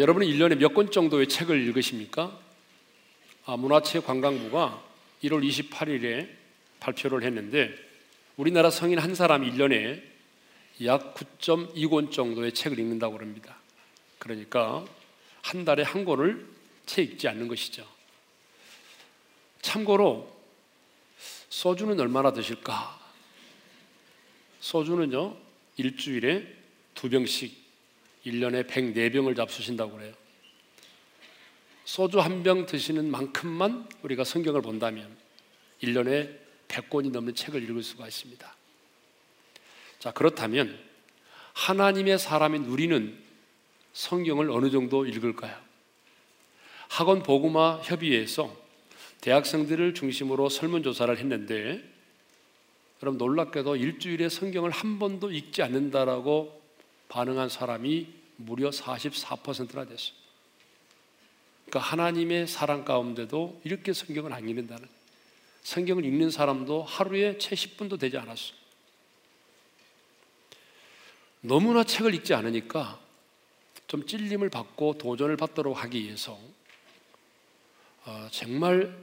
어, 여러분은 1년에 몇 권 정도의 책을 읽으십니까? 아, 문화체육관광부가 1월 28일에 발표를 했는데 우리나라 성인 한 사람이 1년에 약 9.2권 정도의 책을 읽는다고 합니다. 그러니까 한 달에 한 권을 채 읽지 않는 것이죠. 참고로 소주는 얼마나 드실까? 소주는요, 일주일에 두 병씩 1년에 104병을 잡수신다고 그래요. 소주 한 병 드시는 만큼만 우리가 성경을 본다면 1년에 100권이 넘는 책을 읽을 수가 있습니다. 자, 그렇다면 하나님의 사람인 우리는 성경을 어느 정도 읽을까요? 학원 보구마 협의회에서 대학생들을 중심으로 설문조사를 했는데 여러분 놀랍게도 일주일에 성경을 한 번도 읽지 않는다라고 반응한 사람이 무려 44%나 됐어요. 그러니까 하나님의 사랑 가운데도 이렇게 성경을 안 읽는다는 성경을 읽는 사람도 하루에 채 10분도 되지 않았어요. 너무나 책을 읽지 않으니까 좀 찔림을 받고 도전을 받도록 하기 위해서 어, 정말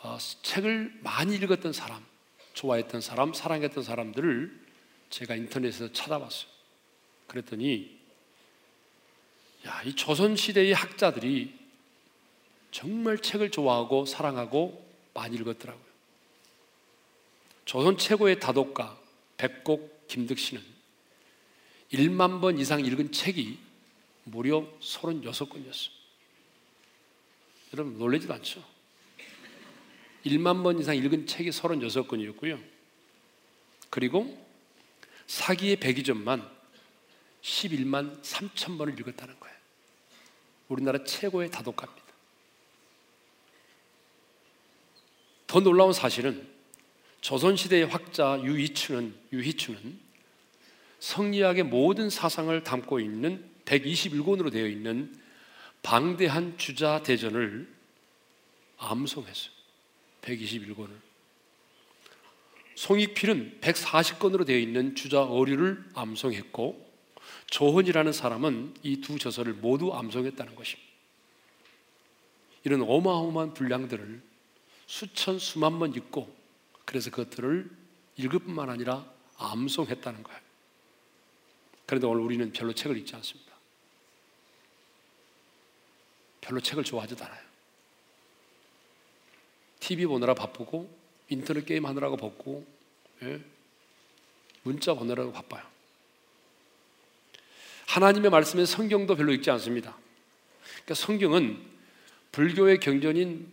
어, 책을 많이 읽었던 사람, 좋아했던 사람, 사랑했던 사람들을 제가 인터넷에서 찾아봤어요. 그랬더니 야, 이 조선 시대의 학자들이 정말 책을 좋아하고 사랑하고 많이 읽었더라고요. 조선 최고의 다독가 백곡 김득신은 1만 번 이상 읽은 책이 무려 36권이었어요. 여러분 놀라지도 않죠? 1만 번 이상 읽은 책이 36권이었고요. 그리고 사기의 백이점만 11만 3천 번을 읽었다는 거예요. 우리나라 최고의 다독가입니다. 더 놀라운 사실은 조선시대의 학자 유희추는, 유희추는 성리학의 모든 사상을 담고 있는 121권으로 되어 있는 방대한 주자 대전을 암송했어요. 121권을. 송익필은 140권으로 되어 있는 주자 어류를 암송했고 조헌이라는 사람은 이 두 저서를 모두 암송했다는 것입니다. 이런 어마어마한 분량들을 수천 수만 번 읽고 그래서 그것들을 읽을 뿐만 아니라 암송했다는 거예요. 그런데 오늘 우리는 별로 책을 읽지 않습니다. 별로 책을 좋아하지도 않아요. TV 보느라 바쁘고 인터넷 게임 하느라고 바쁘고 예? 문자 보느라고 바빠요. 하나님의 말씀에 성경도 별로 읽지 않습니다. 그러니까 성경은 불교의 경전인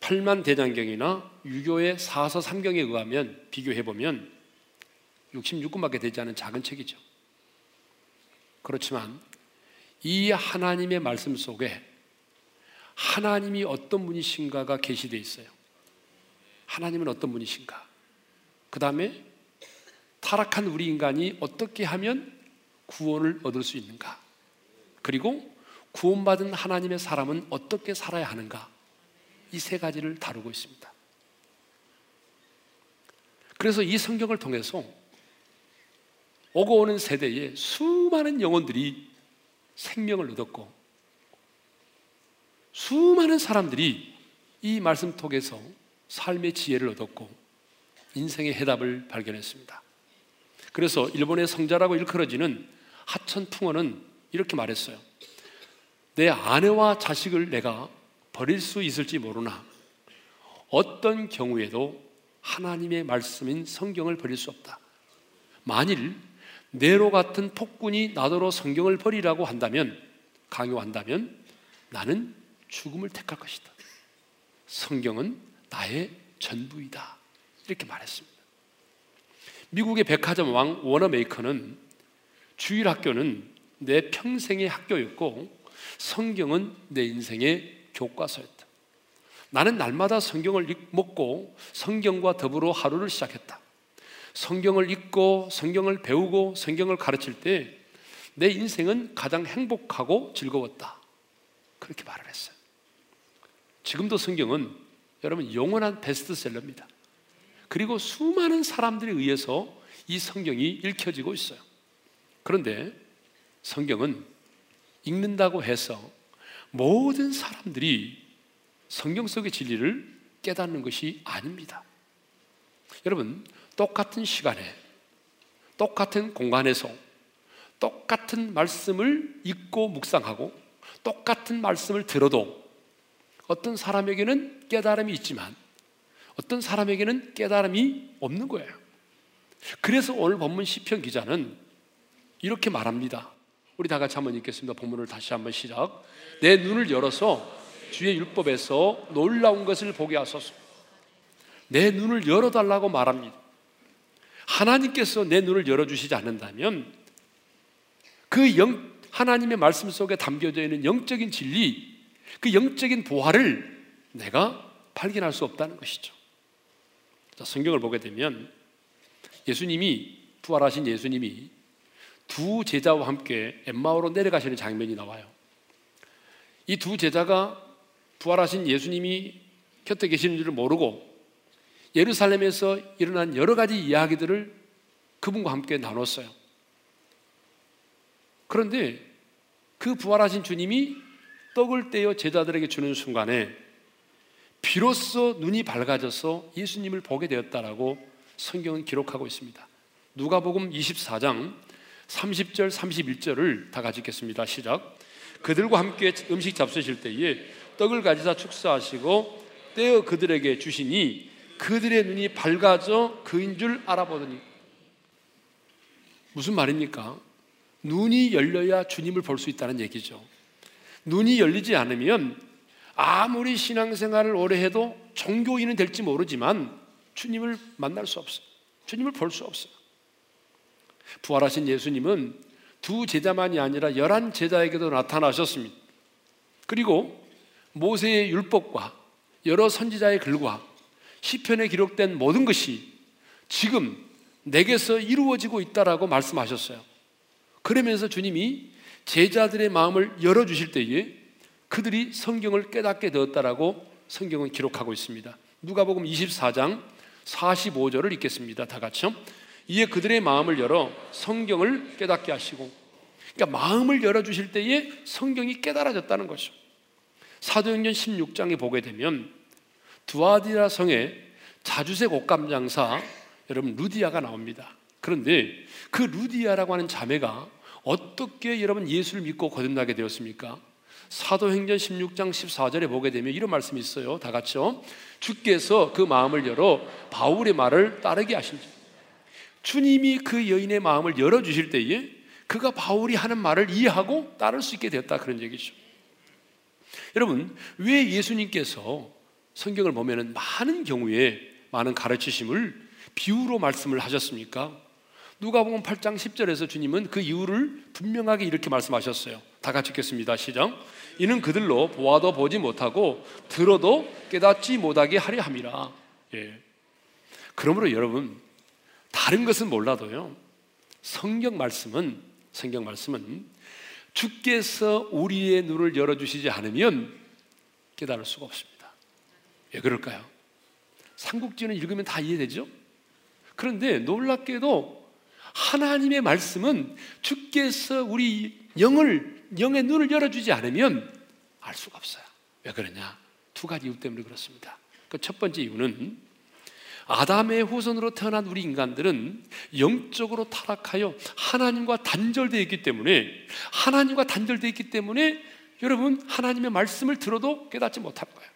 8만 대장경이나 유교의 사서 3경에 의하면 비교해 보면 66권밖에 되지 않은 작은 책이죠. 그렇지만 이 하나님의 말씀 속에 하나님이 어떤 분이신가가 계시되어 있어요. 하나님은 어떤 분이신가? 그 다음에 타락한 우리 인간이 어떻게 하면 구원을 얻을 수 있는가? 그리고 구원받은 하나님의 사람은 어떻게 살아야 하는가? 이 세 가지를 다루고 있습니다. 그래서 이 성경을 통해서 오고 오는 세대에 수많은 영혼들이 생명을 얻었고 수많은 사람들이 이 말씀 통해서 삶의 지혜를 얻었고 인생의 해답을 발견했습니다. 그래서 일본의 성자라고 일컬어지는 하천 풍어는 이렇게 말했어요. 내 아내와 자식을 내가 버릴 수 있을지 모르나 어떤 경우에도 하나님의 말씀인 성경을 버릴 수 없다. 만일 네로 같은 폭군이 나더러 성경을 버리라고 한다면 강요한다면 나는 죽음을 택할 것이다. 성경은 나의 전부이다. 이렇게 말했습니다. 미국의 백화점 왕 워너메이커는 주일 학교는 내 평생의 학교였고 성경은 내 인생의 교과서였다. 나는 날마다 성경을 먹고 성경과 더불어 하루를 시작했다. 성경을 읽고 성경을 배우고 성경을 가르칠 때 내 인생은 가장 행복하고 즐거웠다. 그렇게 말을 했어요. 지금도 성경은 여러분 영원한 베스트셀러입니다. 그리고 수많은 사람들에 의해서 이 성경이 읽혀지고 있어요. 그런데 성경은 읽는다고 해서 모든 사람들이 성경 속의 진리를 깨닫는 것이 아닙니다. 여러분, 똑같은 시간에, 똑같은 공간에서 똑같은 말씀을 읽고 묵상하고 똑같은 말씀을 들어도 어떤 사람에게는 깨달음이 있지만 어떤 사람에게는 깨달음이 없는 거예요. 그래서 오늘 본문 시편 기자는 이렇게 말합니다. 우리 다 같이 한번 읽겠습니다. 본문을 다시 한번 시작. 내 눈을 열어서 주의 율법에서 놀라운 것을 보게 하소서. 내 눈을 열어달라고 말합니다. 하나님께서 내 눈을 열어주시지 않는다면 그 영, 하나님의 말씀 속에 담겨져 있는 영적인 진리, 그 영적인 보화를 내가 발견할 수 없다는 것이죠. 자, 성경을 보게 되면 예수님이, 부활하신 예수님이 두 제자와 함께 엠마오로 내려가시는 장면이 나와요. 이 두 제자가 부활하신 예수님이 곁에 계시는 줄을 모르고 예루살렘에서 일어난 여러 가지 이야기들을 그분과 함께 나눴어요. 그런데 그 부활하신 주님이 떡을 떼어 제자들에게 주는 순간에 비로소 눈이 밝아져서 예수님을 보게 되었다라고 성경은 기록하고 있습니다. 누가복음 24장 30절 31절을 다 같이 읽겠습니다. 시작. 그들과 함께 음식 잡수실 때에 떡을 가지사 축사하시고 떼어 그들에게 주시니 그들의 눈이 밝아져 그인 줄 알아보더니 무슨 말입니까? 눈이 열려야 주님을 볼 수 있다는 얘기죠. 눈이 열리지 않으면 아무리 신앙생활을 오래 해도 종교인은 될지 모르지만 주님을 만날 수 없어요. 주님을 볼 수 없어요. 부활하신 예수님은 두 제자만이 아니라 열한 제자에게도 나타나셨습니다. 그리고 모세의 율법과 여러 선지자의 글과 시편에 기록된 모든 것이 지금 내게서 이루어지고 있다라고 말씀하셨어요. 그러면서 주님이 제자들의 마음을 열어 주실 때에 그들이 성경을 깨닫게 되었다라고 성경은 기록하고 있습니다. 누가복음 24장 45절을 읽겠습니다. 다 같이요. 이에 그들의 마음을 열어 성경을 깨닫게 하시고 그러니까 마음을 열어 주실 때에 성경이 깨달아졌다는 것이죠. 사도행전 16장에 보게 되면 두아디라 성에 자주색 옷감 장사 여러분 루디아가 나옵니다. 그런데 그 루디아라고 하는 자매가 어떻게 여러분 예수를 믿고 거듭나게 되었습니까? 사도행전 16장 14절에 보게 되면 이런 말씀이 있어요. 다 같이요. 주께서 그 마음을 열어 바울의 말을 따르게 하신지. 주님이 그 여인의 마음을 열어 주실 때에 그가 바울이 하는 말을 이해하고 따를 수 있게 되었다 그런 얘기죠. 여러분, 왜 예수님께서 성경을 보면은 많은 경우에 많은 가르치심을 비유로 말씀을 하셨습니까? 누가복음 8장 10절에서 주님은 그 이유를 분명하게 이렇게 말씀하셨어요. 다 같이 읽겠습니다. 시작. 이는 그들로 보아도 보지 못하고 들어도 깨닫지 못하게 하려 함이라. 예. 그러므로 여러분 다른 것은 몰라도요. 성경 말씀은 성경 말씀은 주께서 우리의 눈을 열어 주시지 않으면 깨달을 수가 없습니다. 왜 그럴까요? 삼국지는 읽으면 다 이해되죠? 그런데 놀랍게도 하나님의 말씀은 주께서 우리 영을 영의 눈을 열어 주지 않으면 알 수가 없어요. 왜 그러냐? 두 가지 이유 때문에 그렇습니다. 그 첫 번째 이유는 아담의 후손으로 태어난 우리 인간들은 영적으로 타락하여 하나님과 단절되어 있기 때문에 하나님과 단절되어 있기 때문에 여러분 하나님의 말씀을 들어도 깨닫지 못할 거예요.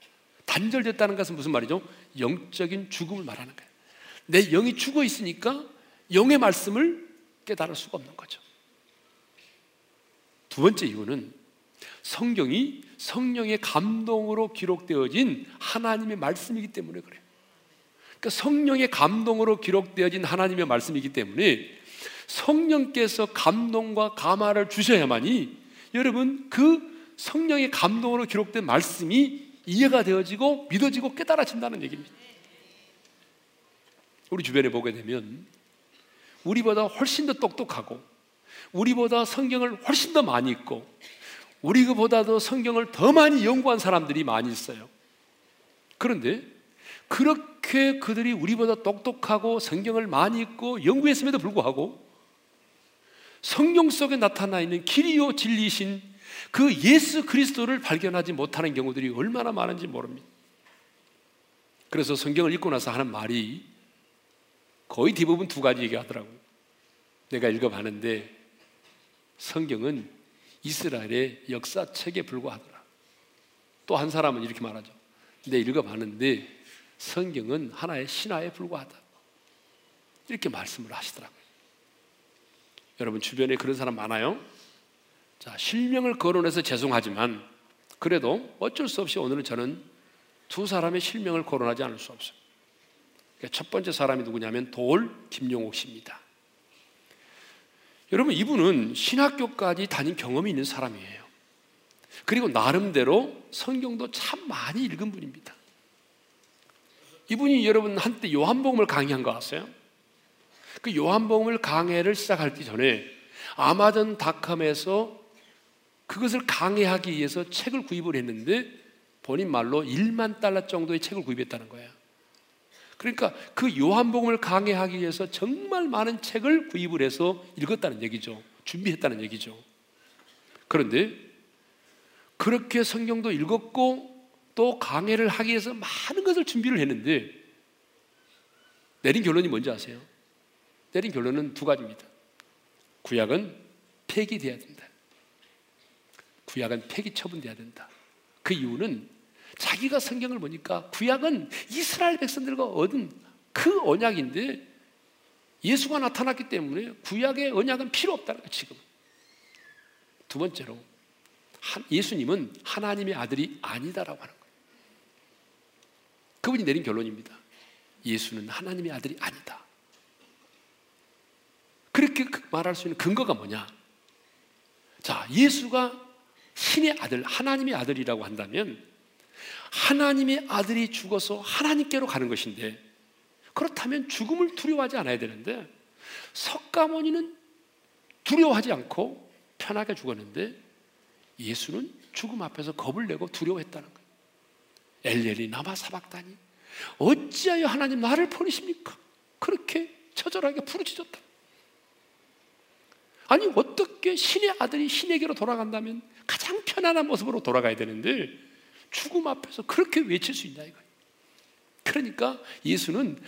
단절됐다는 것은 무슨 말이죠? 영적인 죽음을 말하는 거예요. 내 영이 죽어 있으니까 영의 말씀을 깨달을 수가 없는 거죠. 두 번째 이유는 성경이 성령의 감동으로 기록되어진 하나님의 말씀이기 때문에 그래요. 그러니까 성령의 감동으로 기록되어진 하나님의 말씀이기 때문에 성령께서 감동과 감화를 주셔야만이 여러분 그 성령의 감동으로 기록된 말씀이 이해가 되어지고 믿어지고 깨달아진다는 얘기입니다. 우리 주변에 보게 되면 우리보다 훨씬 더 똑똑하고 우리보다 성경을 훨씬 더 많이 읽고 우리보다도 성경을 더 많이 연구한 사람들이 많이 있어요. 그런데 그렇게 그들이 우리보다 똑똑하고 성경을 많이 읽고 연구했음에도 불구하고 성경 속에 나타나 있는 길이요 진리신 그 예수 그리스도를 발견하지 못하는 경우들이 얼마나 많은지 모릅니다. 그래서 성경을 읽고 나서 하는 말이 거의 대부분 두 가지 얘기하더라고요. 내가 읽어봤는데 성경은 이스라엘의 역사책에 불과하더라. 또 한 사람은 이렇게 말하죠. 내 읽어봤는데 성경은 하나의 신화에 불과하다. 이렇게 말씀을 하시더라고요. 여러분 주변에 그런 사람 많아요? 자, 실명을 거론해서 죄송하지만 그래도 어쩔 수 없이 오늘은 저는 두 사람의 실명을 거론하지 않을 수 없어요. 그러니까 첫 번째 사람이 누구냐면 돌 김용옥 씨입니다. 여러분 이분은 신학교까지 다닌 경험이 있는 사람이에요. 그리고 나름대로 성경도 참 많이 읽은 분입니다. 이분이 여러분 한때 요한복음을 강의한 거 아세요? 그 요한복음을 강해를 시작하기 전에 아마존닷컴에서 그것을 강해하기 위해서 책을 구입을 했는데 본인 말로 1만 달러 정도의 책을 구입했다는 거예요. 그러니까 그 요한복음을 강해하기 위해서 정말 많은 책을 구입을 해서 읽었다는 얘기죠. 준비했다는 얘기죠. 그런데 그렇게 성경도 읽었고 또 강해를 하기 위해서 많은 것을 준비를 했는데 내린 결론이 뭔지 아세요? 내린 결론은 두 가지입니다. 구약은 폐기돼야 된다. 구약은 폐기 처분돼야 된다. 그 이유는 자기가 성경을 보니까 구약은 이스라엘 백성들과 얻은 그 언약인데 예수가 나타났기 때문에 구약의 언약은 필요 없다는 거예요, 지금. 두 번째로 예수님은 하나님의 아들이 아니다라고 하는 거예요. 그분이 내린 결론입니다. 예수는 하나님의 아들이 아니다. 그렇게 그 말할 수 있는 근거가 뭐냐? 자, 예수가 신의 아들, 하나님의 아들이라고 한다면 하나님의 아들이 죽어서 하나님께로 가는 것인데 그렇다면 죽음을 두려워하지 않아야 되는데 석가모니는 두려워하지 않고 편하게 죽었는데 예수는 죽음 앞에서 겁을 내고 두려워했다는 거예요. 엘리엘이 나마 사박다니 어찌하여 하나님 나를 버리십니까? 그렇게 처절하게 부르짖었다. 아니 어떻게 신의 아들이 신에게로 돌아간다면 가장 편안한 모습으로 돌아가야 되는데 죽음 앞에서 그렇게 외칠 수 있냐 이거예요. 그러니까 예수는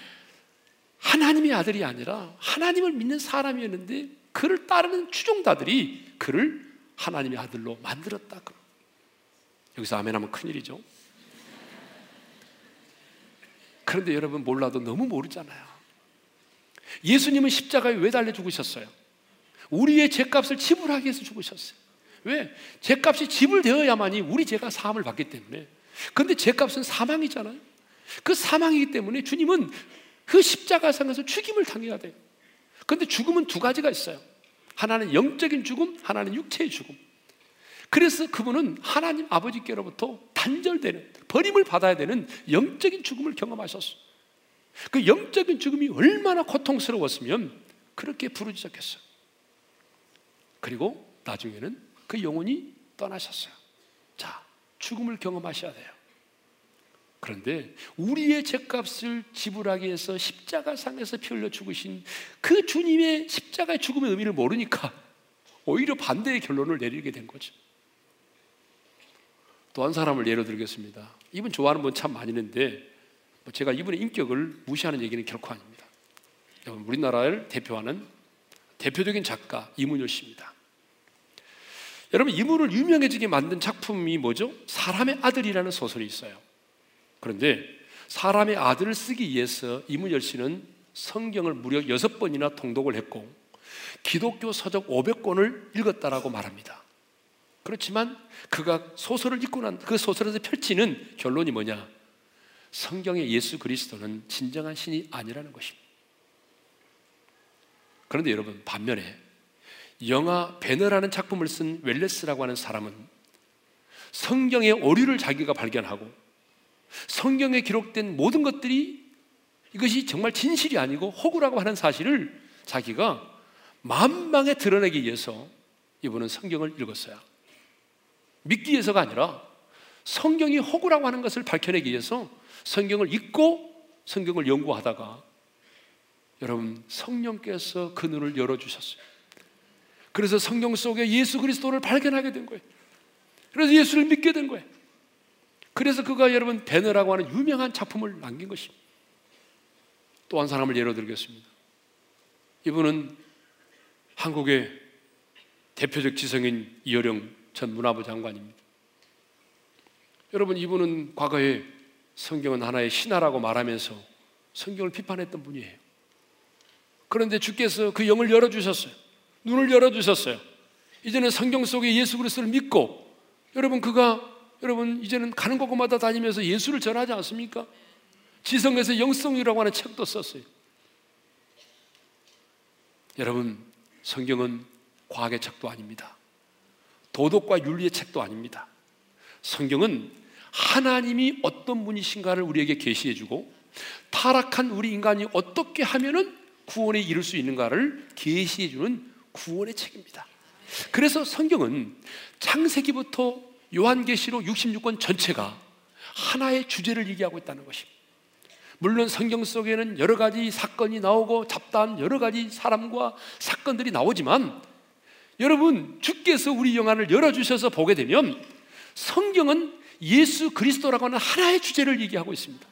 하나님의 아들이 아니라 하나님을 믿는 사람이었는데 그를 따르는 추종자들이 그를 하나님의 아들로 만들었다. 여기서 아멘하면 큰일이죠. 그런데 여러분 몰라도 너무 모르잖아요. 예수님은 십자가에 왜 달려 죽으셨어요? 우리의 죄값을 지불하기 위해서 죽으셨어요. 왜? 죄값이 지불되어야만이 우리 죄가 사함을 받기 때문에. 근데 죄값은 사망이잖아요. 그 사망이기 때문에 주님은 그 십자가상에서 죽임을 당해야 돼요. 근데 죽음은 두 가지가 있어요. 하나는 영적인 죽음, 하나는 육체의 죽음. 그래서 그분은 하나님 아버지께로부터 단절되는, 버림을 받아야 되는 영적인 죽음을 경험하셨어. 그 영적인 죽음이 얼마나 고통스러웠으면 그렇게 부르짖었겠어요. 그리고 나중에는 그 영혼이 떠나셨어요. 자, 죽음을 경험하셔야 돼요. 그런데 우리의 죄값을 지불하기 위해서 십자가상에서 피 흘려 죽으신 그 주님의 십자가의 죽음의 의미를 모르니까 오히려 반대의 결론을 내리게 된 거죠. 또 한 사람을 예로 들겠습니다. 이분 좋아하는 분 참 많이 있는데 뭐 제가 이분의 인격을 무시하는 얘기는 결코 아닙니다. 우리나라를 대표하는 대표적인 작가 이문열 씨입니다. 여러분 이분을 유명해지게 만든 작품이 뭐죠? 사람의 아들이라는 소설이 있어요. 그런데 사람의 아들을 쓰기 위해서 이문열 씨는 성경을 무려 여섯 번이나 통독을 했고 기독교 서적 500권을 읽었다라고 말합니다. 그렇지만 그가 소설을 읽고 난 그 소설에서 펼치는 결론이 뭐냐? 성경의 예수 그리스도는 진정한 신이 아니라는 것입니다. 그런데 여러분 반면에 영화 배너라는 작품을 쓴 웰레스라고 하는 사람은 성경의 오류를 자기가 발견하고 성경에 기록된 모든 것들이 이것이 정말 진실이 아니고 호구라고 하는 사실을 자기가 만방에 드러내기 위해서 이분은 성경을 읽었어요. 믿기 위해서가 아니라 성경이 호구라고 하는 것을 밝혀내기 위해서 성경을 읽고 성경을 연구하다가 여러분 성령께서 그 눈을 열어주셨어요. 그래서 성경 속에 예수 그리스도를 발견하게 된 거예요. 그래서 예수를 믿게 된 거예요. 그래서 그가 여러분 배너라고 하는 유명한 작품을 남긴 것입니다. 또 한 사람을 예로 들겠습니다. 이분은 한국의 대표적 지성인 이어령 전 문화부 장관입니다. 여러분 이분은 과거에 성경은 하나의 신화라고 말하면서 성경을 비판했던 분이에요. 그런데 주께서 그 영을 열어 주셨어요. 눈을 열어 주셨어요. 이제는 성경 속에 예수 그리스도를 믿고 여러분 그가 여러분 이제는 가는 곳마다 다니면서 예수를 전하지 않습니까? 지성에서 영성이라고 하는 책도 썼어요. 여러분 성경은 과학의 책도 아닙니다. 도덕과 윤리의 책도 아닙니다. 성경은 하나님이 어떤 분이신가를 우리에게 계시해 주고 타락한 우리 인간이 어떻게 하면은 구원에 이를 수 있는가를 계시해 주는 구원의 책입니다. 그래서 성경은 창세기부터 요한계시록 66권 전체가 하나의 주제를 얘기하고 있다는 것입니다. 물론 성경 속에는 여러 가지 사건이 나오고 잡다한 여러 가지 사람과 사건들이 나오지만 여러분 주께서 우리 영안을 열어주셔서 보게 되면 성경은 예수 그리스도라고 하는 하나의 주제를 얘기하고 있습니다.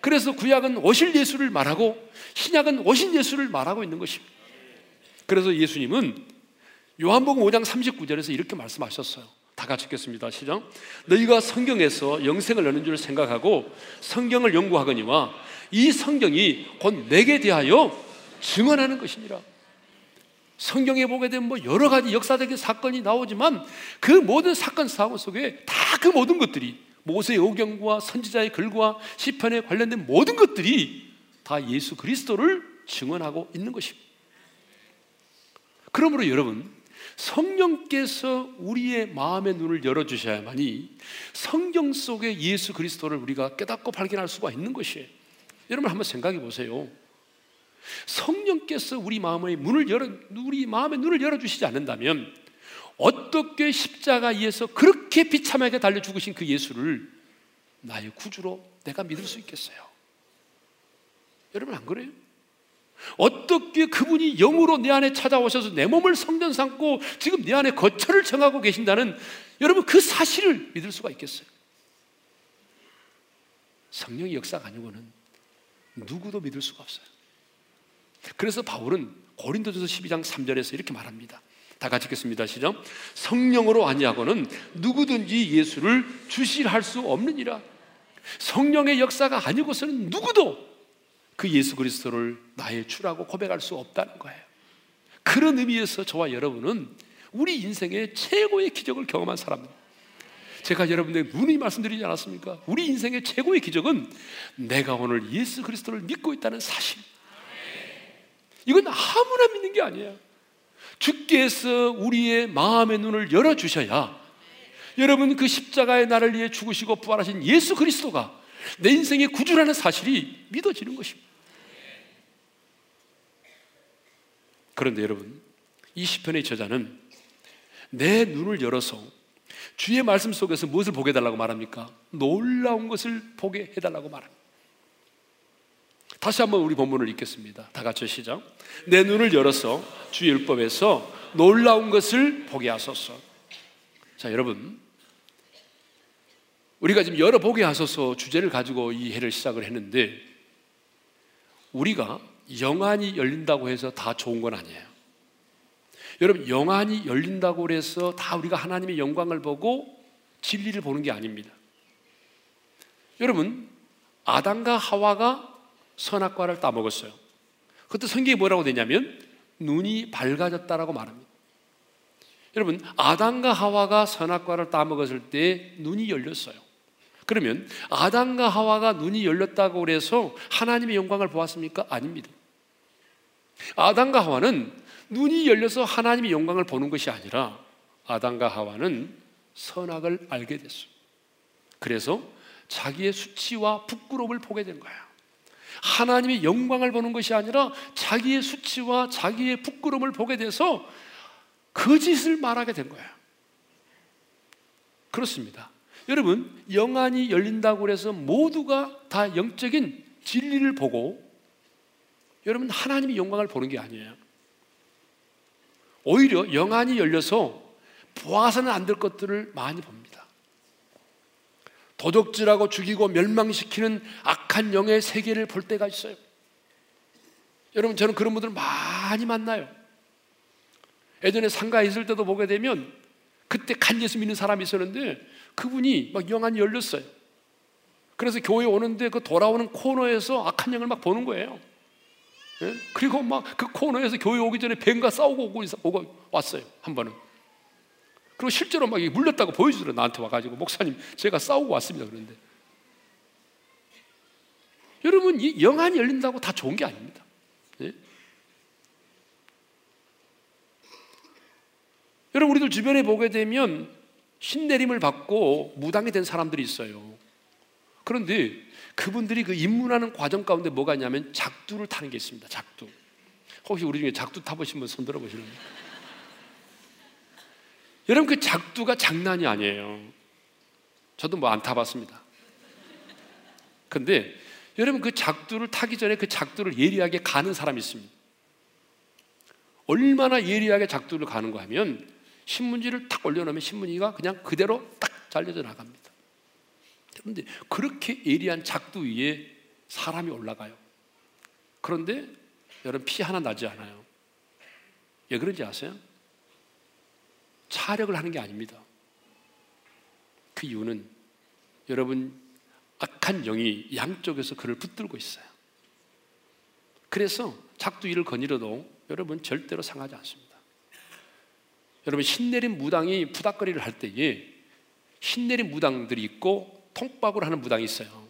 그래서 구약은 오실 예수를 말하고 신약은 오신 예수를 말하고 있는 것입니다. 그래서 예수님은 요한복음 5장 39절에서 이렇게 말씀하셨어요. 다 같이 읽겠습니다. 시작. 너희가 성경에서 영생을 얻는 줄 생각하고 성경을 연구하거니와 이 성경이 곧 내게 대하여 증언하는 것이니라. 성경에 보게 되면 뭐 여러 가지 역사적인 사건이 나오지만 그 모든 사건 사고 속에 다 그 모든 것들이 모세의 오경과 선지자의 글과 시편에 관련된 모든 것들이 다 예수 그리스도를 증언하고 있는 것입니다. 그러므로 여러분 성령께서 우리의 마음의 눈을 열어 주셔야만이 성경 속에 예수 그리스도를 우리가 깨닫고 발견할 수가 있는 것이에요. 여러분 한번 생각해 보세요. 성령께서 우리 마음의 문을 열어 우리 마음의 눈을 열어 주시지 않는다면 어떻게 십자가에서 그렇게 비참하게 달려 죽으신 그 예수를 나의 구주로 내가 믿을 수 있겠어요? 여러분 안 그래요? 어떻게 그분이 영으로 내 안에 찾아오셔서 내 몸을 성전 삼고 지금 내 안에 거처를 정하고 계신다는 여러분 그 사실을 믿을 수가 있겠어요? 성령의 역사가 아니고는 누구도 믿을 수가 없어요. 그래서 바울은 고린도전서 12장 3절에서 이렇게 말합니다. 다 같이 읽겠습니다. 시작. 성령으로 아니하고는 누구든지 예수를 주실할 수 없느니라. 성령의 역사가 아니고서는 누구도 그 예수 그리스도를 나의 주라고 고백할 수 없다는 거예요. 그런 의미에서 저와 여러분은 우리 인생의 최고의 기적을 경험한 사람입니다. 제가 여러분들 누누이 말씀드리지 않았습니까? 우리 인생의 최고의 기적은 내가 오늘 예수 그리스도를 믿고 있다는 사실. 이건 아무나 믿는 게 아니에요. 주께서 우리의 마음의 눈을 열어주셔야 여러분 그 십자가의 나를 위해 죽으시고 부활하신 예수 그리스도가 내 인생의 구주라는 사실이 믿어지는 것입니다. 그런데 여러분, 이 시편의 저자는 내 눈을 열어서 주의 말씀 속에서 무엇을 보게 해달라고 말합니까? 놀라운 것을 보게 해달라고 말합니다. 다시 한번 우리 본문을 읽겠습니다. 다 같이 시작. 내 눈을 열어서 주의 율법에서 놀라운 것을 보게 하소서. 자, 여러분. 우리가 지금 열어 보게 하소서 주제를 가지고 이 해를 시작을 했는데 우리가 영안이 열린다고 해서 다 좋은 건 아니에요. 여러분, 영안이 열린다고 해서 다 우리가 하나님의 영광을 보고 진리를 보는 게 아닙니다. 여러분, 아담과 하와가 선악과를 따먹었어요. 그때 성경이 뭐라고 되냐면 눈이 밝아졌다라고 말합니다. 여러분, 아담과 하와가 선악과를 따먹었을 때 눈이 열렸어요. 그러면 아담과 하와가 눈이 열렸다고 그래서 하나님의 영광을 보았습니까? 아닙니다. 아담과 하와는 눈이 열려서 하나님의 영광을 보는 것이 아니라 아담과 하와는 선악을 알게 됐어요. 그래서 자기의 수치와 부끄러움을 보게 된 거야. 하나님의 영광을 보는 것이 아니라 자기의 수치와 자기의 부끄러움을 보게 돼서 거짓을 말하게 된 거야. 그렇습니다. 여러분, 영안이 열린다고 해서 모두가 다 영적인 진리를 보고 여러분 하나님의 영광을 보는 게 아니에요. 오히려 영안이 열려서 보아서는 안 될 것들을 많이 봅니다. 도적질하고 죽이고 멸망시키는 악한 영의 세계를 볼 때가 있어요. 여러분, 저는 그런 분들 많이 만나요. 예전에 상가에 있을 때도 보게 되면 그때 간 예수 믿는 사람이 있었는데 그분이 막 영안이 열렸어요. 그래서 교회 오는데 그 돌아오는 코너에서 악한 영을 막 보는 거예요. 예? 그리고 막 그 코너에서 교회 오기 전에 뱀과 싸우고 오고 왔어요. 한 번은. 그리고 실제로 막 물렸다고 보여주더라 나한테 와가지고 목사님 제가 싸우고 왔습니다 그런데 여러분 이 영안이 열린다고 다 좋은 게 아닙니다. 예? 여러분 우리들 주변에 보게 되면 신내림을 받고 무당이 된 사람들이 있어요. 그런데 그분들이 그 입문하는 과정 가운데 뭐가 있냐면 작두를 타는 게 있습니다. 작두. 혹시 우리 중에 작두 타보신 분 손 들어 보시는 분? 여러분 그 작두가 장난이 아니에요. 저도 뭐 안 타봤습니다. 근데 여러분 그 작두를 타기 전에 그 작두를 예리하게 가는 사람이 있습니다. 얼마나 예리하게 작두를 가는가 하면 신문지를 탁 올려놓으면 신문지가 그냥 그대로 딱 잘려져 나갑니다. 그런데 그렇게 예리한 작두 위에 사람이 올라가요. 그런데 여러분 피 하나 나지 않아요. 왜 그런지 아세요? 차력을 하는 게 아닙니다. 그 이유는 여러분 악한 영이 양쪽에서 그를 붙들고 있어요. 그래서 작두 위를 거닐어도 여러분 절대로 상하지 않습니다. 여러분 신내린 무당이 부닥거리를 할 때에 신내린 무당들이 있고 통박으로 하는 무당이 있어요.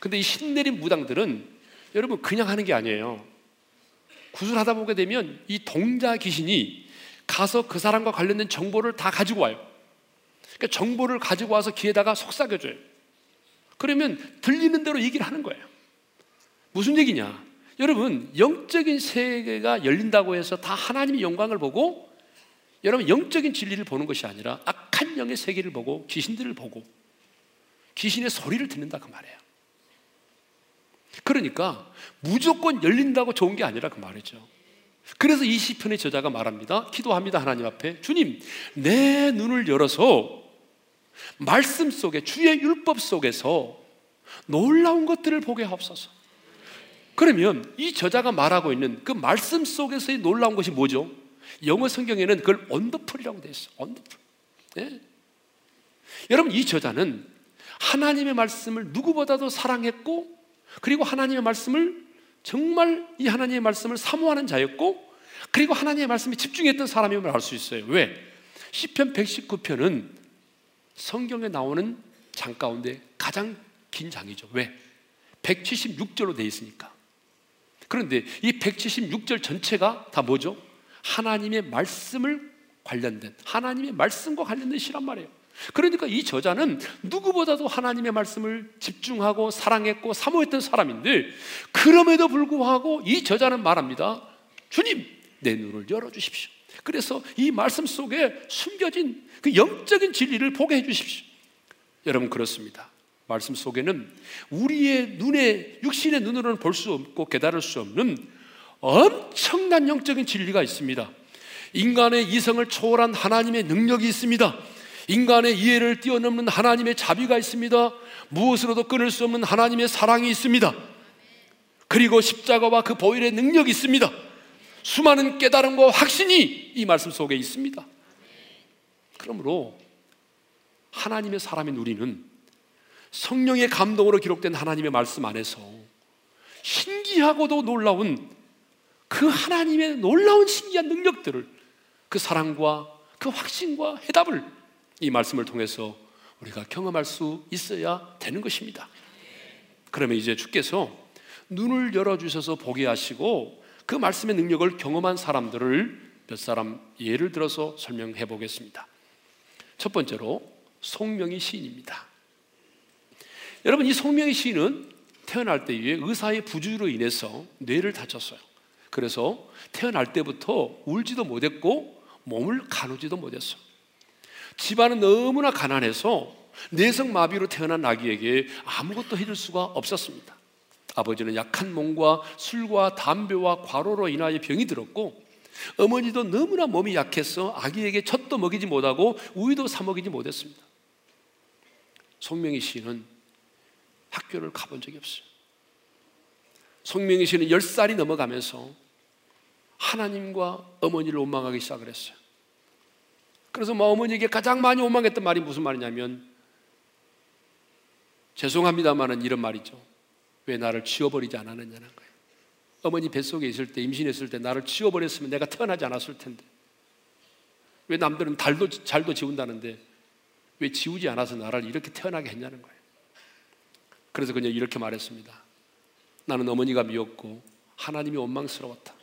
근데 이 신내린 무당들은 여러분 그냥 하는 게 아니에요. 구슬하다 보게 되면 이 동자 귀신이 가서 그 사람과 관련된 정보를 다 가지고 와요. 그러니까 정보를 가지고 와서 귀에다가 속삭여줘요. 그러면 들리는 대로 얘기를 하는 거예요. 무슨 얘기냐? 여러분, 영적인 세계가 열린다고 해서 다 하나님의 영광을 보고 여러분 영적인 진리를 보는 것이 아니라 악한 영의 세계를 보고 귀신들을 보고 귀신의 소리를 듣는다 그 말이에요. 그러니까 무조건 열린다고 좋은 게 아니라 그 말이죠. 그래서 이 시편의 저자가 말합니다. 기도합니다. 하나님 앞에 주님 내 눈을 열어서 말씀 속에 주의 율법 속에서 놀라운 것들을 보게 하옵소서. 그러면 이 저자가 말하고 있는 그 말씀 속에서의 놀라운 것이 뭐죠? 영어 성경에는 그걸 언더풀이라고 되어 있어. 언더풀. 네? 여러분 이 저자는 하나님의 말씀을 누구보다도 사랑했고 그리고 하나님의 말씀을 정말 이 하나님의 말씀을 사모하는 자였고 그리고 하나님의 말씀에 집중했던 사람임을 알 수 있어요. 왜? 시편 119편은 성경에 나오는 장 가운데 가장 긴 장이죠. 왜? 176절로 되어 있으니까. 그런데 이 176절 전체가 다 뭐죠? 하나님의 말씀을 관련된 하나님의 말씀과 관련된 시란 말이에요. 그러니까 이 저자는 누구보다도 하나님의 말씀을 집중하고 사랑했고 사모했던 사람인데 그럼에도 불구하고 이 저자는 말합니다. 주님, 내 눈을 열어 주십시오. 그래서 이 말씀 속에 숨겨진 그 영적인 진리를 보게 해 주십시오. 여러분 그렇습니다. 말씀 속에는 우리의 눈에 육신의 눈으로는 볼 수 없고 깨달을 수 없는 엄청난 영적인 진리가 있습니다. 인간의 이성을 초월한 하나님의 능력이 있습니다. 인간의 이해를 뛰어넘는 하나님의 자비가 있습니다. 무엇으로도 끊을 수 없는 하나님의 사랑이 있습니다. 그리고 십자가와 그 보혈의 능력이 있습니다. 수많은 깨달음과 확신이 이 말씀 속에 있습니다. 그러므로 하나님의 사람인 우리는 성령의 감동으로 기록된 하나님의 말씀 안에서 신기하고도 놀라운 그 하나님의 놀라운 신기한 능력들을 그 사랑과 그 확신과 해답을 이 말씀을 통해서 우리가 경험할 수 있어야 되는 것입니다. 그러면 이제 주께서 눈을 열어주셔서 보게 하시고 그 말씀의 능력을 경험한 사람들을 몇 사람 예를 들어서 설명해 보겠습니다. 첫 번째로 송명희 시인입니다. 여러분 이 송명희 시인은 태어날 때에 의사의 부주로 인해서 뇌를 다쳤어요. 그래서 태어날 때부터 울지도 못했고 몸을 가누지도 못했어요. 집안은 너무나 가난해서 내성마비로 태어난 아기에게 아무것도 해줄 수가 없었습니다. 아버지는 약한 몸과 술과 담배와 과로로 인하여 병이 들었고 어머니도 너무나 몸이 약해서 아기에게 젖도 먹이지 못하고 우유도 사 먹이지 못했습니다. 송명희 씨는 학교를 가본 적이 없어요. 송명희 씨는 10살이 넘어가면서 하나님과 어머니를 원망하기 시작을 했어요. 그래서 뭐 어머니에게 가장 많이 원망했던 말이 무슨 말이냐면 죄송합니다만은 이런 말이죠. 왜 나를 치워버리지 않았느냐는 거예요. 어머니 뱃속에 있을 때 임신했을 때 나를 치워버렸으면 내가 태어나지 않았을 텐데 왜 남들은 달도 잘도 지운다는데 왜 지우지 않아서 나를 이렇게 태어나게 했냐는 거예요. 그래서 그냥 이렇게 말했습니다. 나는 어머니가 미웠고 하나님이 원망스러웠다.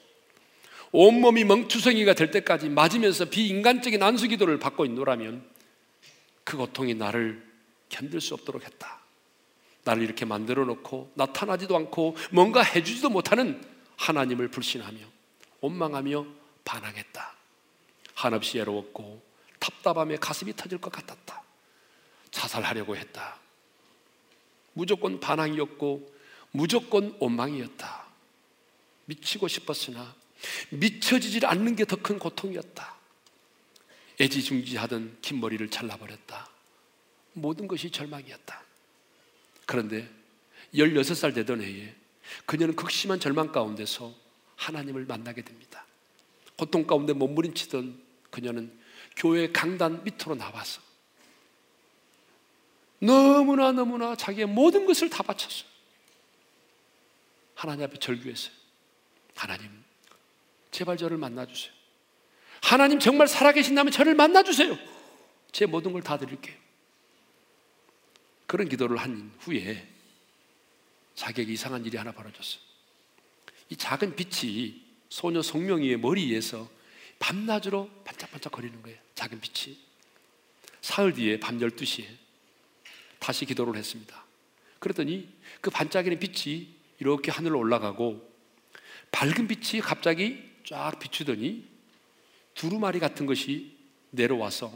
온몸이 멍투성이가 될 때까지 맞으면서 비인간적인 안수 기도를 받고 있노라면 그 고통이 나를 견딜 수 없도록 했다. 나를 이렇게 만들어 놓고 나타나지도 않고 뭔가 해주지도 못하는 하나님을 불신하며 원망하며 반항했다. 한없이 외로웠고 답답함에 가슴이 터질 것 같았다. 자살하려고 했다. 무조건 반항이었고 무조건 원망이었다. 미치고 싶었으나 미쳐지질 않는 게 더 큰 고통이었다. 애지중지하던 긴 머리를 잘라버렸다. 모든 것이 절망이었다. 그런데 16살 되던 해에 그녀는 극심한 절망 가운데서 하나님을 만나게 됩니다. 고통 가운데 몸부림치던 그녀는 교회 강단 밑으로 나와서 너무나 너무나 자기의 모든 것을 다 바쳤어요. 하나님 앞에 절규했어요. 하나님, 제발 저를 만나주세요. 하나님 정말 살아계신다면 저를 만나주세요. 제 모든 걸 다 드릴게요. 그런 기도를 한 후에 자기에게 이상한 일이 하나 벌어졌어요. 이 작은 빛이 소녀 송명이의 머리에서 밤낮으로 반짝반짝 거리는 거예요. 작은 빛이. 사흘 뒤에 밤 12시에 다시 기도를 했습니다. 그랬더니 그 반짝이는 빛이 이렇게 하늘로 올라가고 밝은 빛이 갑자기 쫙 비추더니 두루마리 같은 것이 내려와서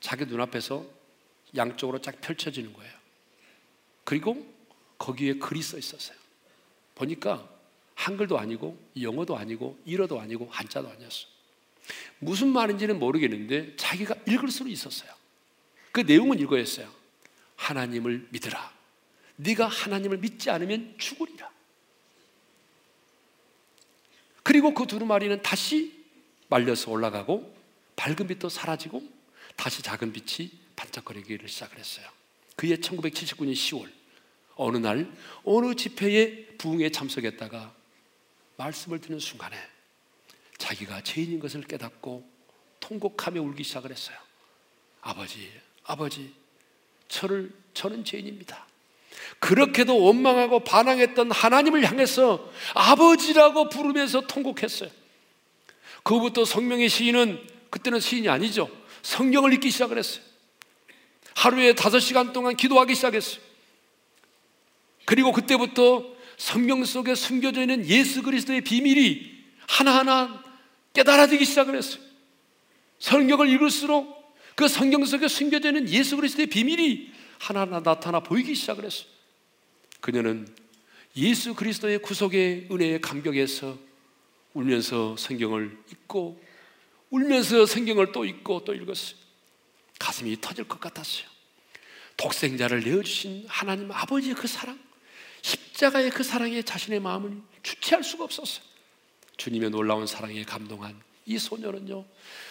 자기 눈앞에서 양쪽으로 쫙 펼쳐지는 거예요. 그리고 거기에 글이 써 있었어요. 보니까 한글도 아니고 영어도 아니고 일어도 아니고 한자도 아니었어. 무슨 말인지는 모르겠는데 자기가 읽을 수는 있었어요. 그 내용은 이거였어요. 하나님을 믿으라. 네가 하나님을 믿지 않으면 죽으리라. 그리고 그 두루마리는 다시 말려서 올라가고 밝은 빛도 사라지고 다시 작은 빛이 반짝거리기를 시작을 했어요. 그해 1979년 10월 어느 날 어느 집회에 부흥에 참석했다가 말씀을 듣는 순간에 자기가 죄인인 것을 깨닫고 통곡하며 울기 시작을 했어요. 아버지, 아버지, 저를 저는 죄인입니다. 그렇게도 원망하고 반항했던 하나님을 향해서 아버지라고 부르면서 통곡했어요. 그부터 성명의 시인은 그때는 시인이 아니죠. 성경을 읽기 시작을 했어요. 하루에 다섯 시간 동안 기도하기 시작했어요. 그리고 그때부터 성경 속에 숨겨져 있는 예수 그리스도의 비밀이 하나하나 깨달아지기 시작을 했어요. 성경을 읽을수록 그 성경 속에 숨겨져 있는 예수 그리스도의 비밀이 하나하나 나타나 보이기 시작을 했어요. 그녀는 예수 그리스도의 구속의 은혜의 감격에서 울면서 성경을 읽고 울면서 성경을 또 읽고 또 읽었어요. 가슴이 터질 것 같았어요. 독생자를 내어주신 하나님 아버지의 그 사랑, 십자가의 그 사랑에 자신의 마음을 주체할 수가 없었어요. 주님의 놀라운 사랑에 감동한 이 소녀는요,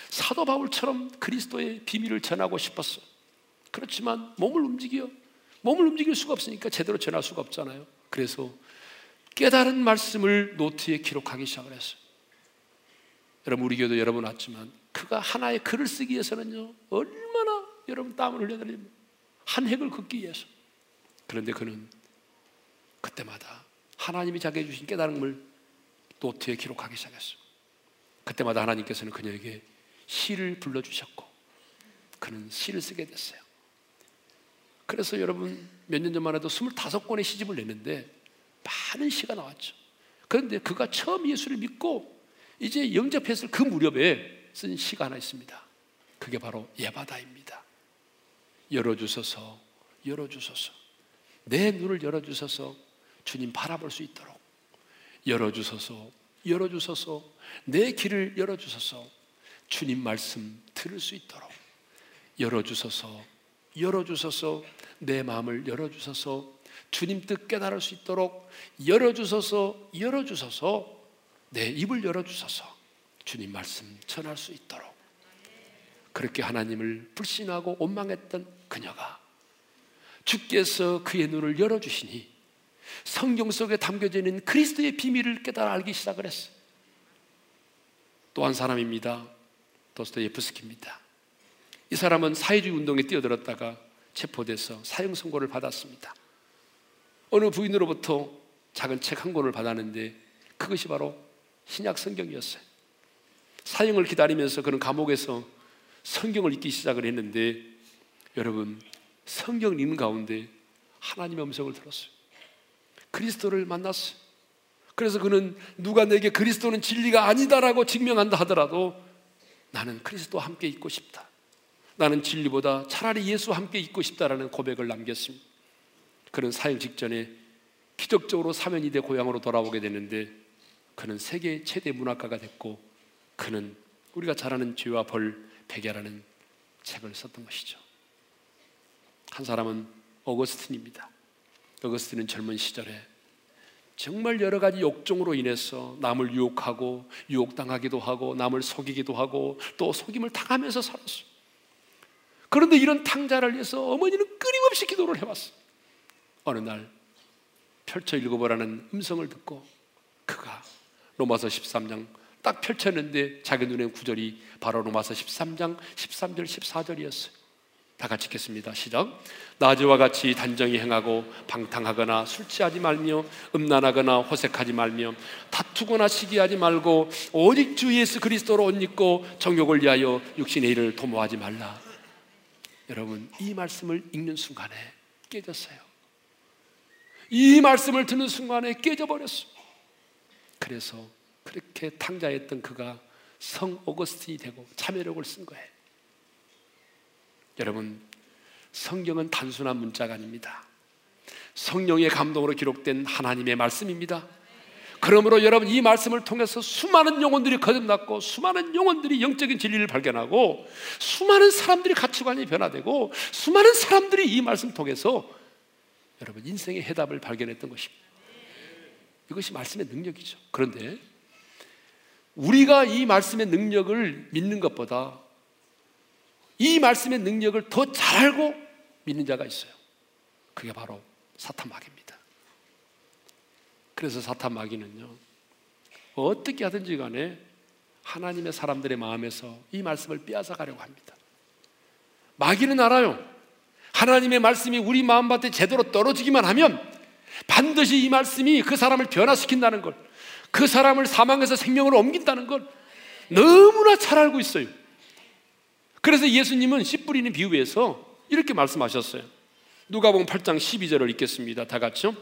사도 바울처럼 그리스도의 비밀을 전하고 싶었어요. 그렇지만 몸을 움직여, 몸을 움직일 수가 없으니까 제대로 전할 수가 없잖아요. 그래서 깨달은 말씀을 노트에 기록하기 시작을 했어요. 여러분, 우리 교도 여러분 왔지만 그가 하나의 글을 쓰기 위해서는요, 얼마나 여러분 땀을 흘려드립니다. 한 획을 긋기 위해서. 그런데 그는 그때마다 하나님이 자기에게 주신 깨달음을 노트에 기록하기 시작했어요. 그때마다 하나님께서는 그녀에게 시를 불러주셨고, 그는 시를 쓰게 됐어요. 그래서 여러분, 몇 년 전만 해도 25권의 시집을 냈는데, 많은 시가 나왔죠. 그런데 그가 처음 예수를 믿고, 이제 영접했을 그 무렵에 쓴 시가 하나 있습니다. 그게 바로 예바다입니다. 열어주소서, 열어주소서. 내 눈을 열어주소서 주님 바라볼 수 있도록 열어주소서, 열어주소서, 내 길을 열어주소서, 주님 말씀 들을 수 있도록 열어주소서, 열어주소서, 내 마음을 열어주소서, 주님 뜻 깨달을 수 있도록 열어주소서, 열어주소서, 내 입을 열어주소서, 주님 말씀 전할 수 있도록 그렇게 하나님을 불신하고 원망했던 그녀가 주께서 그의 눈을 열어주시니 성경 속에 담겨져 있는 그리스도의 비밀을 깨달아 알기 시작을 했어요. 또 한 사람입니다. 도스토예프스키입니다. 이 사람은 사회주의 운동에 뛰어들었다가 체포돼서 사형 선고를 받았습니다. 어느 부인으로부터 작은 책 한 권을 받았는데 그것이 바로 신약 성경이었어요. 사형을 기다리면서 그는 감옥에서 성경을 읽기 시작을 했는데 여러분 성경을 읽는 가운데 하나님의 음성을 들었어요. 그리스도를 만났어요. 그래서 그는 누가 내게 그리스도는 진리가 아니다라고 증명한다 하더라도 나는 그리스도와 함께 있고 싶다. 나는 진리보다 차라리 예수와 함께 있고 싶다라는 고백을 남겼습니다. 그는 사형 직전에 기적적으로 사면이대 고향으로 돌아오게 됐는데 그는 세계 최대 문학가가 됐고 그는 우리가 잘 아는 죄와 벌 백야라는 책을 썼던 것이죠. 한 사람은 어거스틴입니다. 어거스틴은 젊은 시절에 정말 여러 가지 욕종으로 인해서 남을 유혹하고 유혹당하기도 하고 남을 속이기도 하고 또 속임을 당하면서 살았어요. 그런데 이런 탕자를 위해서 어머니는 끊임없이 기도를 해왔어. 어느 날 펼쳐 읽어보라는 음성을 듣고 그가 로마서 13장 딱 펼쳤는데 자기 눈에 구절이 바로 로마서 13장 13절 14절이었어요. 다 같이 읽겠습니다. 시작. 나지와 같이 단정히 행하고 방탕하거나 술 취하지 말며 음란하거나 호색하지 말며 다투거나 시기하지 말고 오직 주 예수 그리스도로 옷 입고 정욕을 위하여 육신의 일을 도모하지 말라. 여러분 이 말씀을 읽는 순간에 깨졌어요. 이 말씀을 듣는 순간에 깨져버렸어. 그래서 그렇게 탕자했던 그가 성 오거스틴이 되고 참여력을 쓴 거예요. 여러분, 성경은 단순한 문자가 아닙니다. 성령의 감동으로 기록된 하나님의 말씀입니다. 그러므로 여러분 이 말씀을 통해서 수많은 영혼들이 거듭났고 수많은 영혼들이 영적인 진리를 발견하고 수많은 사람들이 가치관이 변화되고 수많은 사람들이 이 말씀 통해서 여러분 인생의 해답을 발견했던 것입니다. 이것이 말씀의 능력이죠. 그런데 우리가 이 말씀의 능력을 믿는 것보다 이 말씀의 능력을 더 잘 알고 믿는 자가 있어요. 그게 바로 사탄 마귀입니다. 그래서 사탄 마귀는요, 어떻게 하든지 간에 하나님의 사람들의 마음에서 이 말씀을 빼앗아 가려고 합니다. 마귀는 알아요. 하나님의 말씀이 우리 마음밭에 제대로 떨어지기만 하면 반드시 이 말씀이 그 사람을 변화시킨다는 걸, 그 사람을 사망에서 생명으로 옮긴다는 걸 너무나 잘 알고 있어요. 그래서 예수님은 씨 뿌리는 비유에서 이렇게 말씀하셨어요. 누가 보면 8장 12절을 읽겠습니다. 다 같이요.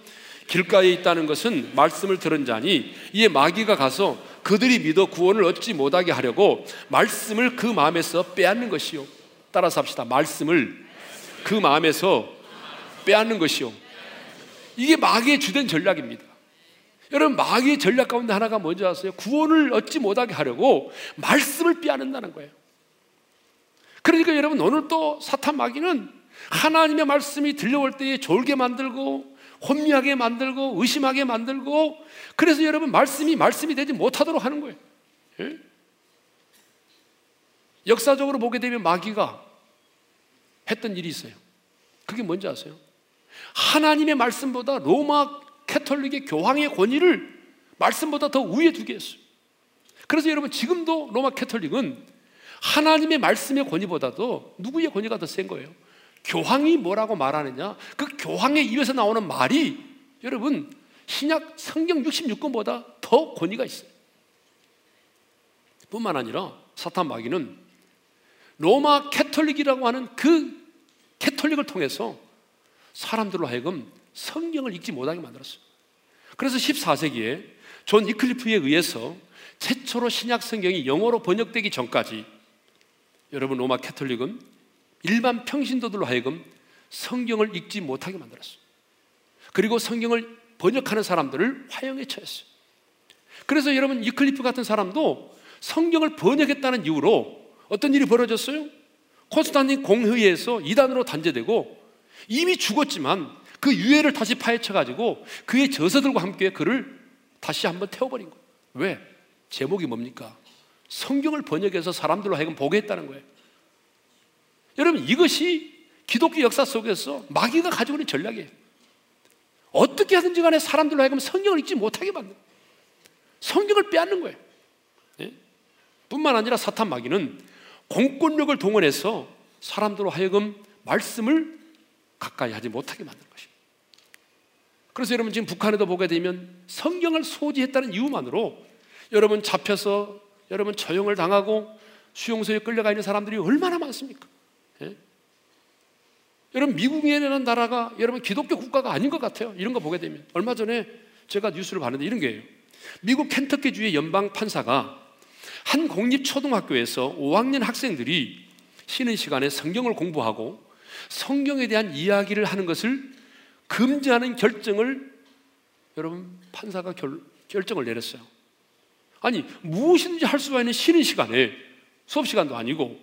길가에 있다는 것은 말씀을 들은 자니 이에 마귀가 가서 그들이 믿어 구원을 얻지 못하게 하려고 말씀을 그 마음에서 빼앗는 것이요. 따라서 합시다. 말씀을 그 마음에서 빼앗는 것이요. 이게 마귀의 주된 전략입니다. 여러분 마귀의 전략 가운데 하나가 뭔지 아세요? 구원을 얻지 못하게 하려고 말씀을 빼앗는다는 거예요. 그러니까 여러분 오늘 또 사탄 마귀는 하나님의 말씀이 들려올 때에 졸게 만들고 혼미하게 만들고 의심하게 만들고 그래서 여러분 말씀이 말씀이 되지 못하도록 하는 거예요. 예? 역사적으로 보게 되면 마귀가 했던 일이 있어요. 그게 뭔지 아세요? 하나님의 말씀보다 로마 캐톨릭의 교황의 권위를 말씀보다 더 위에 두게 했어요. 그래서 여러분 지금도 로마 캐톨릭은 하나님의 말씀의 권위보다도 누구의 권위가 더 센 거예요? 교황이 뭐라고 말하느냐? 그 교황의 입에서 나오는 말이 여러분 신약 성경 66권보다 더 권위가 있어요. 뿐만 아니라 사탄 마귀는 로마 캐톨릭이라고 하는 그 캐톨릭을 통해서 사람들로 하여금 성경을 읽지 못하게 만들었어요. 그래서 14세기에 존 위클리프에 의해서 최초로 신약 성경이 영어로 번역되기 전까지 여러분 로마 캐톨릭은 일반 평신도들로 하여금 성경을 읽지 못하게 만들었어요. 그리고 성경을 번역하는 사람들을 화형에 처했어요. 그래서 여러분 위클리프 같은 사람도 성경을 번역했다는 이유로 어떤 일이 벌어졌어요? 콘스탄틴 공회에서 이단으로 단죄되고 이미 죽었지만 그 유해를 다시 파헤쳐 가지고 그의 저서들과 함께 그를 다시 한번 태워버린 거예요. 왜? 제목이 뭡니까? 성경을 번역해서 사람들로 하여금 보게 했다는 거예요. 여러분 이것이 기독교 역사 속에서 마귀가 가지고 있는 전략이에요. 어떻게 하든지 간에 사람들로 하여금 성경을 읽지 못하게 만든 성경을 빼앗는 거예요. 예? 뿐만 아니라 사탄 마귀는 공권력을 동원해서 사람들로 하여금 말씀을 가까이 하지 못하게 만든 것입니다. 그래서 여러분 지금 북한에도 보게 되면 성경을 소지했다는 이유만으로 여러분 잡혀서 여러분 처형을 당하고 수용소에 끌려가 있는 사람들이 얼마나 많습니까? 예? 여러분 미국이라는 나라가 여러분 기독교 국가가 아닌 것 같아요. 이런 거 보게 되면 얼마 전에 제가 뉴스를 봤는데 이런 게예요. 미국 켄터키 주의 연방 판사가 한 공립 초등학교에서 5학년 학생들이 쉬는 시간에 성경을 공부하고 성경에 대한 이야기를 하는 것을 금지하는 결정을 여러분 판사가 결, 결정을 내렸어요. 아니 무엇인지 할 수가 있는 쉬는 시간에 수업 시간도 아니고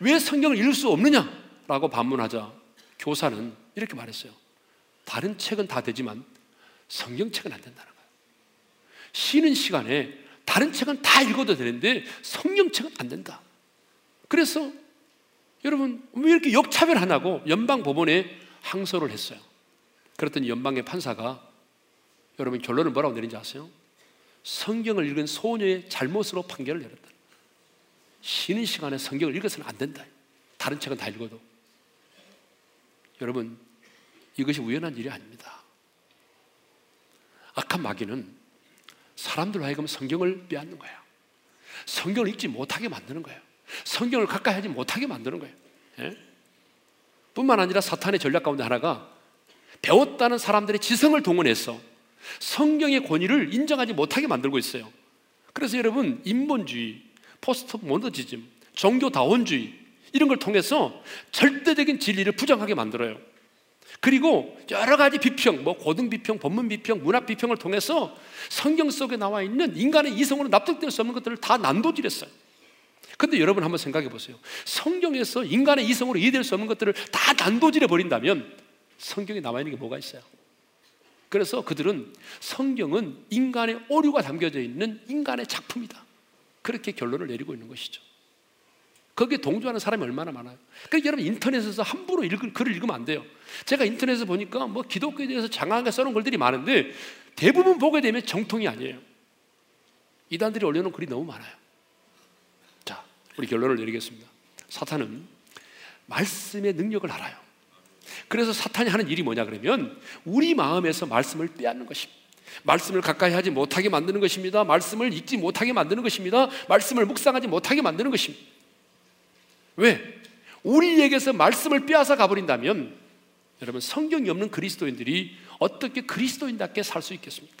왜 성경을 읽을 수 없느냐 라고 반문하자 교사는 이렇게 말했어요. 다른 책은 다 되지만 성경책은 안 된다는 거예요. 쉬는 시간에 다른 책은 다 읽어도 되는데 성경책은 안 된다. 그래서 여러분 왜 이렇게 역차별하냐고 연방 법원에 항소를 했어요. 그랬더니 연방의 판사가 여러분 결론을 뭐라고 내린지 아세요? 성경을 읽은 소녀의 잘못으로 판결을 내렸다. 쉬는 시간에 성경을 읽어서는 안 된다. 다른 책은 다 읽어도. 여러분, 이것이 우연한 일이 아닙니다. 악한 마귀는 사람들 하여금 성경을 빼앗는 거예요. 성경을 읽지 못하게 만드는 거예요. 성경을 가까이 하지 못하게 만드는 거예요. 예? 뿐만 아니라 사탄의 전략 가운데 하나가 배웠다는 사람들의 지성을 동원해서 성경의 권위를 인정하지 못하게 만들고 있어요. 그래서 여러분, 인본주의, 포스트 모더니즘, 종교다원주의, 이런 걸 통해서 절대적인 진리를 부정하게 만들어요. 그리고 여러 가지 비평, 뭐 고등 비평, 법문 비평, 문학 비평을 통해서 성경 속에 나와 있는 인간의 이성으로 납득될 수 없는 것들을 다 난도질했어요. 근데 여러분 한번 생각해 보세요. 성경에서 인간의 이성으로 이해될 수 없는 것들을 다 난도질해 버린다면 성경에 나와 있는 게 뭐가 있어요? 그래서 그들은 성경은 인간의 오류가 담겨져 있는 인간의 작품이다. 그렇게 결론을 내리고 있는 것이죠. 거기에 동조하는 사람이 얼마나 많아요. 그러니까 여러분 인터넷에서 함부로 읽을, 글을 읽으면 안 돼요. 제가 인터넷에서 보니까 뭐 기독교에 대해서 장황하게 써놓은 글들이 많은데 대부분 보게 되면 정통이 아니에요. 이단들이 올려놓은 글이 너무 많아요. 자, 우리 결론을 내리겠습니다. 사탄은 말씀의 능력을 알아요. 그래서 사탄이 하는 일이 뭐냐 그러면 우리 마음에서 말씀을 빼앗는 것입니다. 말씀을 가까이 하지 못하게 만드는 것입니다. 말씀을 읽지 못하게 만드는 것입니다. 말씀을 묵상하지 못하게 만드는 것입니다. 왜? 우리에게서 말씀을 빼앗아 가버린다면 여러분 성경이 없는 그리스도인들이 어떻게 그리스도인답게 살 수 있겠습니까?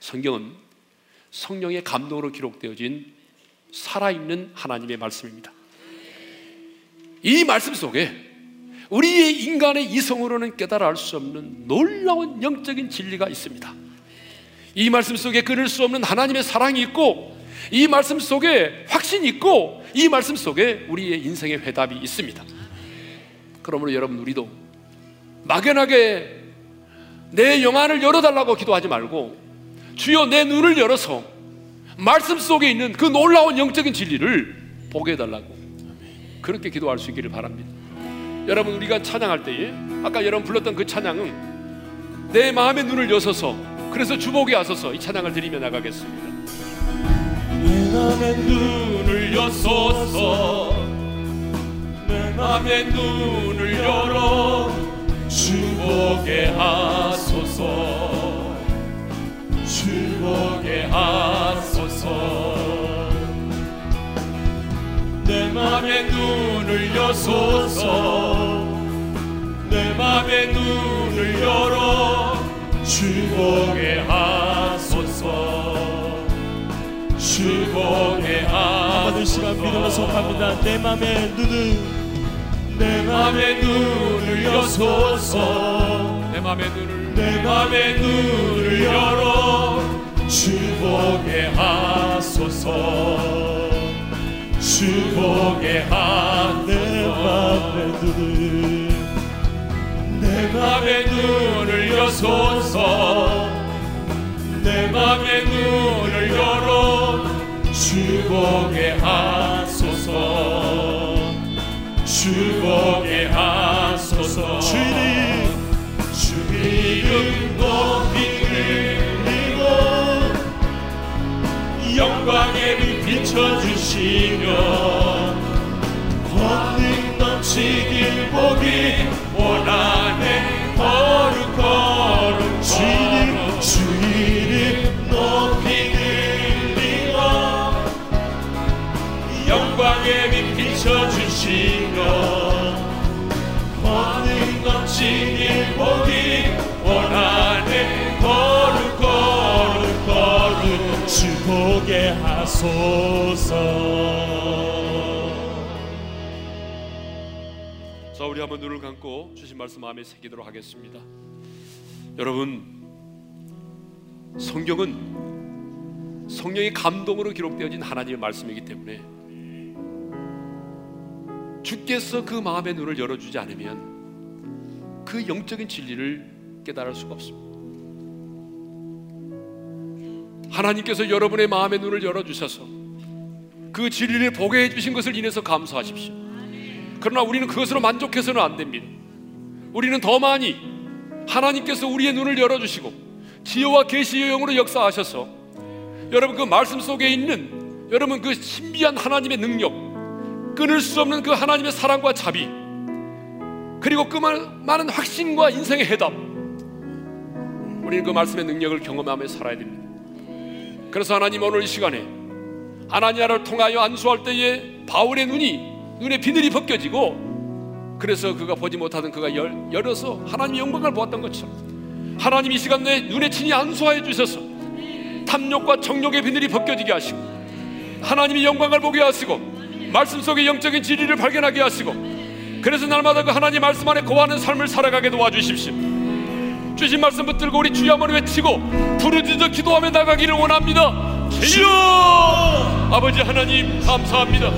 성경은 성령의 감동으로 기록되어진 살아있는 하나님의 말씀입니다. 이 말씀 속에 우리의 인간의 이성으로는 깨달아 알 수 없는 놀라운 영적인 진리가 있습니다. 이 말씀 속에 끊을 수 없는 하나님의 사랑이 있고 이 말씀 속에 확신이 있고 이 말씀 속에 우리의 인생의 회답이 있습니다. 그러므로 여러분 우리도 막연하게 내 영안을 열어달라고 기도하지 말고 주여 내 눈을 열어서 말씀 속에 있는 그 놀라운 영적인 진리를 보게 해달라고 그렇게 기도할 수 있기를 바랍니다. 여러분 우리가 찬양할 때에 아까 여러분 불렀던 그 찬양은 내 마음의 눈을 여서서 그래서 주복에 와서서 이 찬양을 드리며 나가겠습니다. 내 맘의 눈을 여소서. 내 맘의 눈을 열어 주보게 하소서. 주보게 하소서. 내 맘의 눈을 여소서. 내 맘의 눈을 열어 주보게 하소서. 주보게 한번 시간 믿음으로 선포합니다. 내 맘의 눈을 내 맘의 눈을 여소서. 내 마음의 눈을 내 맘의 눈을 열어. 주보게 하소서. 내 하소서. 맘의 눈을 내 맘의 눈을 여소서. 내 맘의 눈을 열어 주보게 하소서. 주보게 하소서. 주 이름 주 이름 높이 들리고 영광의 빛 비춰주시며 권능 넘치길 보기 원하네 자, 우리 한번 눈을 감고 주신 말씀 마음에 새기도록 하겠습니다. 여러분, 성경은 성령의 감동으로 기록되어진 하나님의 말씀이기 때문에 주께서 그 마음의 눈을 열어주지 않으면 그 영적인 진리를 깨달을 수가 없습니다. 하나님께서 여러분의 마음의 눈을 열어주셔서 그 진리를 보게 해주신 것을 인해서 감사하십시오. 그러나 우리는 그것으로 만족해서는 안 됩니다. 우리는 더 많이 하나님께서 우리의 눈을 열어주시고 지혜와 계시의 영으로 역사하셔서 여러분 그 말씀 속에 있는 여러분 그 신비한 하나님의 능력 끊을 수 없는 그 하나님의 사랑과 자비 그리고 그 많- 많은 확신과 인생의 해답 우리는 그 말씀의 능력을 경험하며 살아야 됩니다. 그래서 하나님 오늘 이 시간에 하나니아를 통하여 안수할 때에 바울의 눈이 눈에 비늘이 벗겨지고 그래서 그가 보지 못하던 그가 열, 열어서 하나님의 영광을 보았던 것처럼 하나님 이 시간 내 눈에 친히 안수하여 주셔서 탐욕과 정욕의 비늘이 벗겨지게 하시고 하나님의 영광을 보게 하시고 말씀 속의 영적인 진리를 발견하게 하시고 그래서 날마다 그 하나님 말씀 안에 거하는 삶을 살아가게 도와주십시오 주신 말씀 붙들고 우리 주여 한번 외치고 부르짖어 기도하며 나가기를 원합니다. 주여! 아버지 하나님 감사합니다.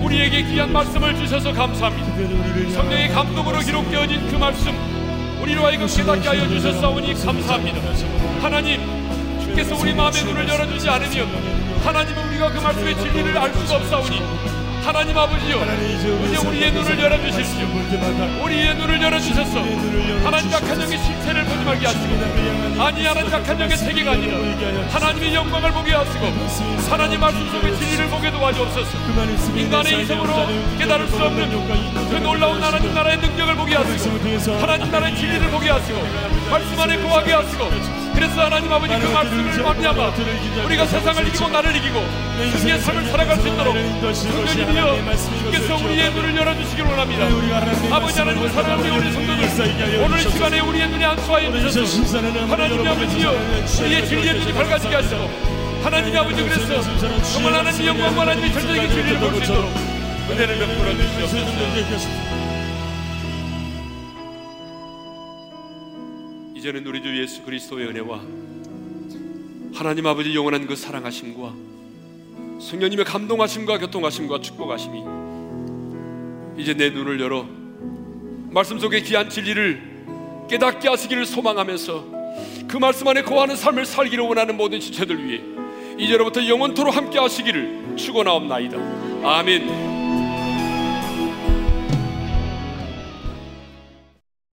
우리에게 귀한 말씀을 주셔서 감사합니다. 성령의 감동으로 기록되어진 그 말씀 우리로 하여금 깨닫게 하여 주셨사오니 감사합니다. 하나님 주께서 우리 마음의 눈을 열어주지 않으면 하나님은 우리가 그 말씀의 진리를 알 수가 없사오니 하나님 아버지여 이제 우리의 눈을 열어주십시오. 우리의 눈을 열어주셔서 하나님 약한 영의 실체를 보지 말게 하시고 아니 하나님 약한 영의 세계가 아니라 하나님의 영광을 보게 하시고 하나님 말씀 속의 진리를 보게 도와주옵소서. 인간의 이성으로 깨달을 수 없는 그 놀라운 하나님 나라의 능력을 보게 하시고 하나님 나라의 진리를 보게 하시고 말씀 안에 거하게 하시고 그래서 하나님 아버지 그 말씀을 말미암아 우리가 세상을 이기고 나를 이기고 승리의 삶을 살아갈 수 있도록 성령님이여 주께서 우리의 눈을 열어주시길 원합니다. 아버지 하나님을 사랑하는 우리 성도들 오늘 이 시간에 우리의 눈에 안수하여 주셔서 하나님의 아버지여 우리의 진리의 눈이 밝아지게 하시고 하나님의 아버지 그래서 정말 하나님의 영광과 하나님의 절대적인 진리를 볼 수 있도록 은혜를 베풀어 주시옵소서 이제는 우리 주 예수 그리스도의 은혜와 하나님 아버지 영원한 그 사랑하심과 성령님의 감동하심과 교통하심과 축복하심이 이제 내 눈을 열어 말씀 속의 귀한 진리를 깨닫게 하시기를 소망하면서 그 말씀 안에 거하는 삶을 살기를 원하는 모든 지체들 위해 이제로부터 영원토로 함께 하시기를 축원하옵나이다. 아멘.